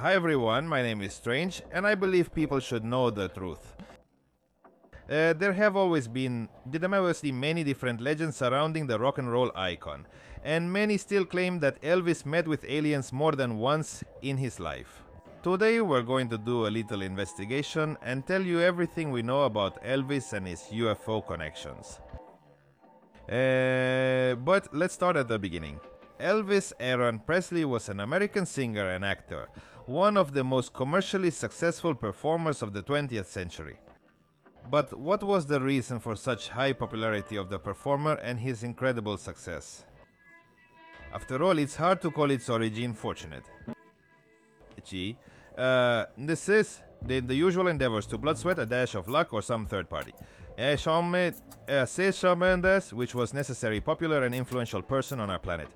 Hi everyone, my name is Strange, and I believe people should know the truth. Uh, there have always been, been many different legends surrounding the rock and roll icon, and many still claim that Elvis met with aliens more than once in his life. Today we're going to do a little investigation and tell you everything we know about Elvis and his UFO connections. Uh, but let's start at the beginning. Elvis Aaron Presley was an American singer and actor, one of the most commercially successful performers of the 20th century. But what was the reason for such high popularity of the performer and his incredible success? After all, it's hard to call its origin fortunate. G. Uh, this is the, the usual endeavors to blood, sweat, a dash of luck, or some third party. Uh, Shawn Me- uh, says Mendes, which was necessary, popular, and influential person on our planet.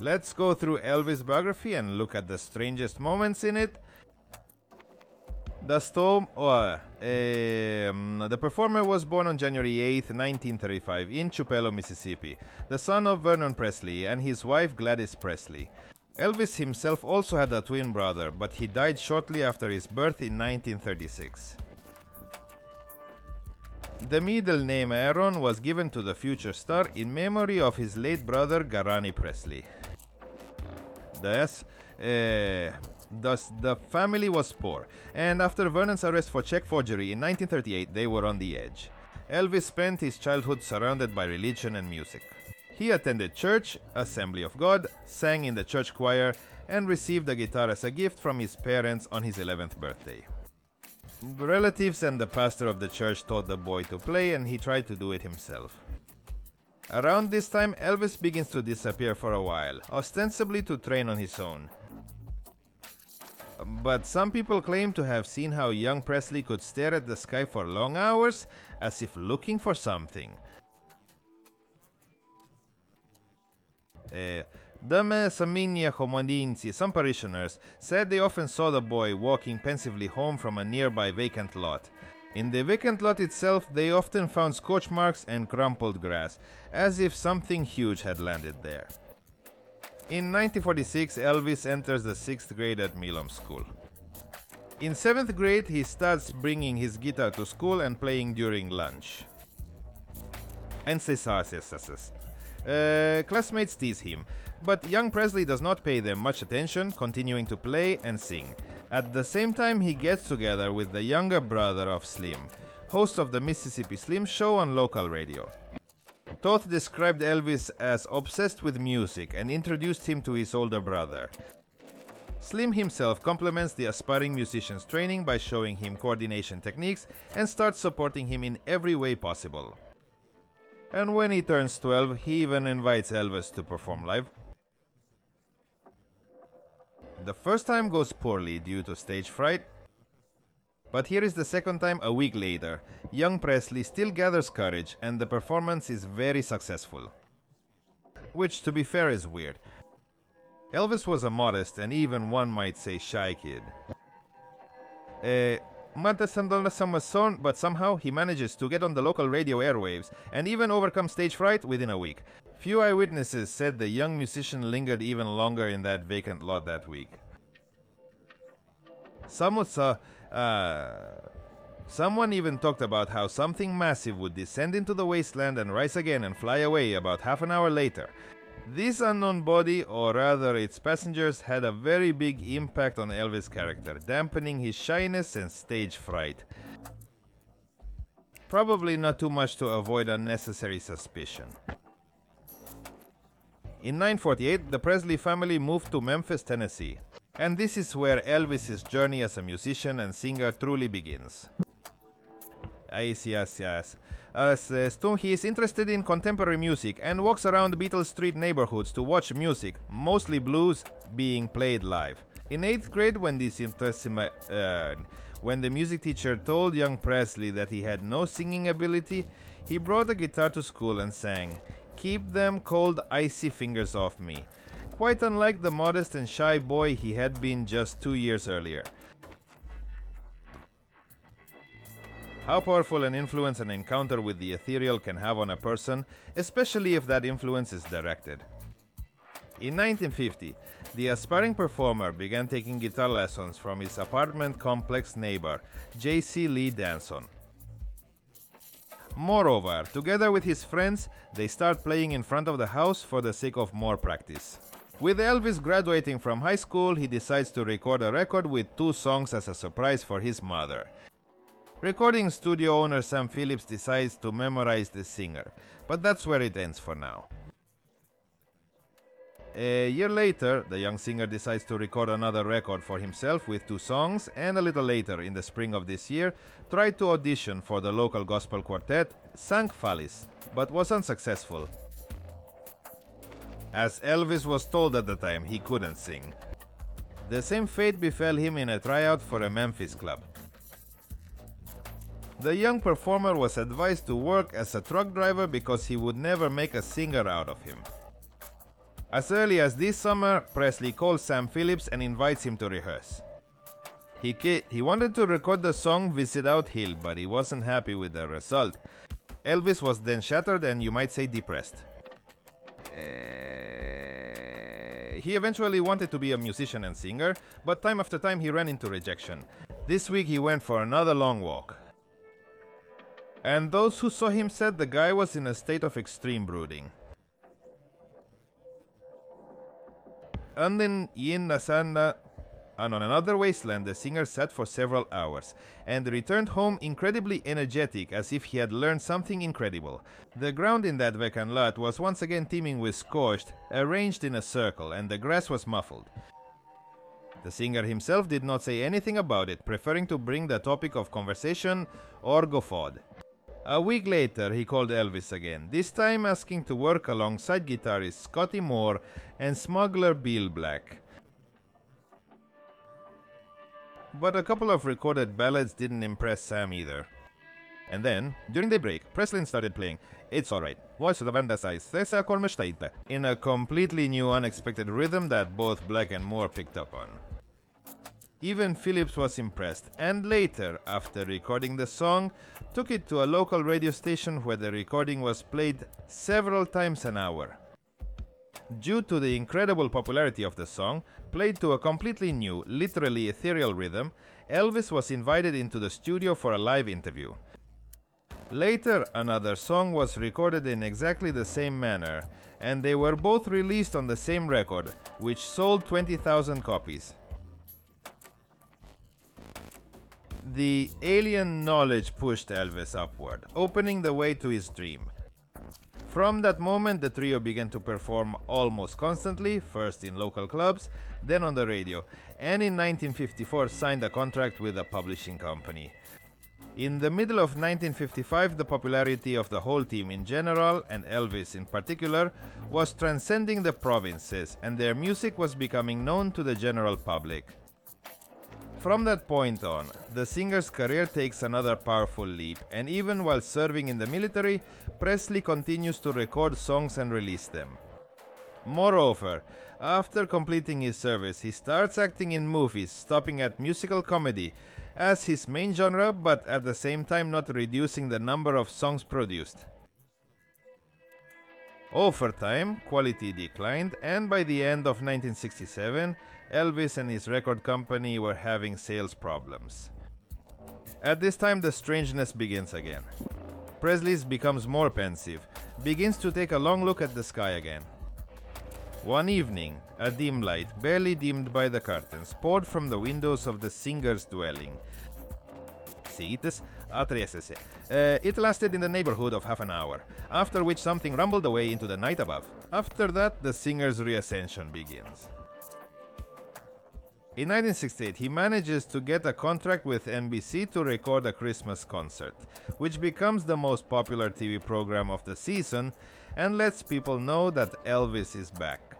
Let's go through Elvis' biography and look at the strangest moments in it. The storm, or um, the performer was born on January 8, 1935, in Tupelo, Mississippi, the son of Vernon Presley and his wife Gladys Presley. Elvis himself also had a twin brother, but he died shortly after his birth in 1936. The middle name Aaron was given to the future star in memory of his late brother Garani Presley. Thus, uh, thus, the family was poor, and after Vernon's arrest for check forgery in 1938, they were on the edge. Elvis spent his childhood surrounded by religion and music. He attended church, Assembly of God, sang in the church choir, and received a guitar as a gift from his parents on his 11th birthday. Relatives and the pastor of the church taught the boy to play, and he tried to do it himself. Around this time, Elvis begins to disappear for a while, ostensibly to train on his own. But some people claim to have seen how young Presley could stare at the sky for long hours as if looking for something. Eh, Dame Saminia Homodinsi, some parishioners, said they often saw the boy walking pensively home from a nearby vacant lot. In the vacant lot itself, they often found scorch marks and crumpled grass, as if something huge had landed there. In 1946, Elvis enters the 6th grade at Milam School. In 7th grade, he starts bringing his guitar to school and playing during lunch. And uh, classmates tease him, but young Presley does not pay them much attention, continuing to play and sing. At the same time, he gets together with the younger brother of Slim, host of the Mississippi Slim Show on local radio. Toth described Elvis as obsessed with music and introduced him to his older brother. Slim himself complements the aspiring musician's training by showing him coordination techniques and starts supporting him in every way possible. And when he turns 12, he even invites Elvis to perform live. The first time goes poorly due to stage fright. But here is the second time a week later. Young Presley still gathers courage and the performance is very successful. Which, to be fair, is weird. Elvis was a modest and even one might say shy kid. Uh, son, but somehow he manages to get on the local radio airwaves and even overcome stage fright within a week. Few eyewitnesses said the young musician lingered even longer in that vacant lot that week. Some saw, uh, someone even talked about how something massive would descend into the wasteland and rise again and fly away about half an hour later, this unknown body, or rather its passengers, had a very big impact on Elvis' character, dampening his shyness and stage fright. Probably not too much to avoid unnecessary suspicion. In 948, the Presley family moved to Memphis, Tennessee, and this is where Elvis' journey as a musician and singer truly begins. Yes, yes, yes. As uh, he is interested in contemporary music and walks around Beale Street neighborhoods to watch music, mostly blues, being played live. In 8th grade, when this interest uh, when the music teacher told young Presley that he had no singing ability, he brought a guitar to school and sang, Keep them cold, icy fingers off me. Quite unlike the modest and shy boy he had been just two years earlier. How powerful an influence an encounter with the ethereal can have on a person, especially if that influence is directed. In 1950, the aspiring performer began taking guitar lessons from his apartment complex neighbor, Jesse Lee Denson. Moreover, together with his friends, they start playing in front of the house for the sake of more practice. With Elvis graduating from high school, he decides to record a record with two songs as a surprise for his mother. Recording studio owner Sam Phillips decides to memorize the singer, but that's where it ends for now. A year later, the young singer decides to record another record for himself with two songs, and a little later, in the spring of this year, tried to audition for the local gospel quartet Songfellows, but was unsuccessful. As Elvis was told at the time, he couldn't sing. The same fate befell him in a tryout for a Memphis club. The young performer was advised to work as a truck driver because he would never make a singer out of him. As early as this summer, Presley calls Sam Phillips and invites him to rehearse. He, he wanted to record the song Visit Out Hill, but he wasn't happy with the result. Elvis was then shattered and you might say depressed. Uh, he eventually wanted to be a musician and singer, but time after time he ran into rejection. This week he went for another long walk. And those who saw him said the guy was in a state of extreme brooding. And in Asana and on another wasteland, the singer sat for several hours and returned home incredibly energetic as if he had learned something incredible. The ground in that vacant lot was once again teeming with scorched, arranged in a circle, and the grass was muffled. The singer himself did not say anything about it, preferring to bring the topic of conversation or guffaw. A week later, he called Elvis again, this time asking to work alongside guitarist Scotty Moore and smuggler Bill Black. But a couple of recorded ballads didn't impress Sam either. And then, during the break, Presley started playing It's Alright, Voice of the Banda Size, in a completely new, unexpected rhythm that both Black and Moore picked up on. Even Phillips was impressed, and later, after recording the song, took it to a local radio station where the recording was played several times an hour. Due to the incredible popularity of the song, played to a completely new, literally ethereal rhythm, Elvis was invited into the studio for a live interview. Later, another song was recorded in exactly the same manner, and they were both released on the same record, which sold 20,000 copies. The alien knowledge pushed Elvis upward, opening the way to his dream. From that moment, the trio began to perform almost constantly, first in local clubs, then on the radio, and in 1954 signed a contract with a publishing company. In the middle of 1955, the popularity of the whole team in general, and Elvis in particular, was transcending the provinces, and their music was becoming known to the general public. From that point on, the singer's career takes another powerful leap, and even while serving in the military, Presley continues to record songs and release them. Moreover, after completing his service, he starts acting in movies, stopping at musical comedy as his main genre, but at the same time not reducing the number of songs produced. Over time, quality declined, and by the end of 1967, Elvis and his record company were having sales problems. At this time, the strangeness begins again. Presley becomes more pensive, begins to take a long look at the sky again. One evening, a dim light, barely dimmed by the curtains, poured from the windows of the singer's dwelling. Uh, it lasted in the neighborhood of half an hour, after which something rumbled away into the night above. After that, the singer's reascension begins. In 1968, he manages to get a contract with NBC to record a Christmas concert, which becomes the most popular TV program of the season and lets people know that Elvis is back.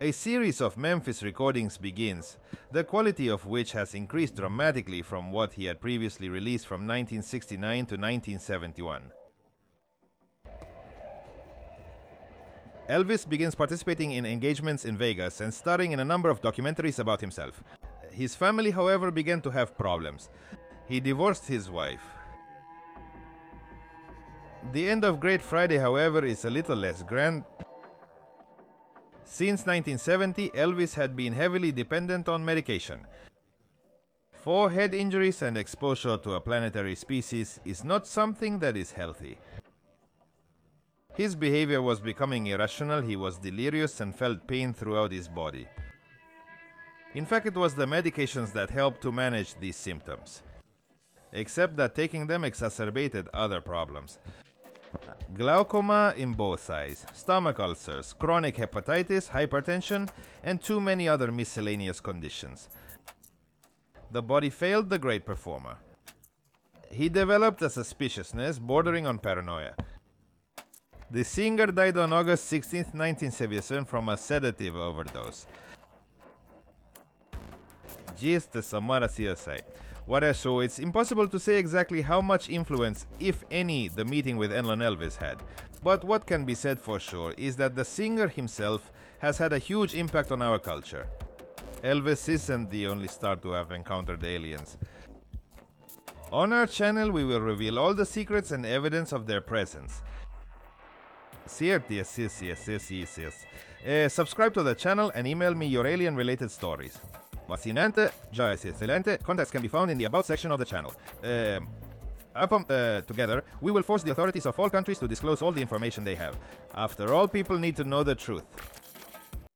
A series of Memphis recordings begins, the quality of which has increased dramatically from what he had previously released from 1969 to 1971. Elvis begins participating in engagements in Vegas and starring in a number of documentaries about himself. His family, however, began to have problems. He divorced his wife. The end of Great Friday, however, is a little less grand Since 1970, Elvis had been heavily dependent on medication. For head injuries and exposure to a planetary species is not something that is healthy. His behavior was becoming irrational, he was delirious and felt pain throughout his body. In fact, it was the medications that helped to manage these symptoms. Except that taking them exacerbated other problems. Glaucoma in both eyes, stomach ulcers, chronic hepatitis, hypertension, and too many other miscellaneous conditions. The body failed the great performer. He developed a suspiciousness bordering on paranoia. The singer died on August 16, 1977, from a sedative overdose. Just Samara CSI. What I saw, it's impossible to say exactly how much influence, if any, the meeting with Enlon Elvis had. But what can be said for sure is that the singer himself has had a huge impact on our culture. Elvis isn't the only star to have encountered aliens. On our channel, we will reveal all the secrets and evidence of their presence. Cierto, yes, yes, yes, yes, yes, yes. Uh, subscribe to the channel and email me your alien related stories. Fascinante, è eccellente. Contacts can be found in the About section of the channel. Um, upon, uh, together, we will force the authorities of all countries to disclose all the information they have. After all, people need to know the truth.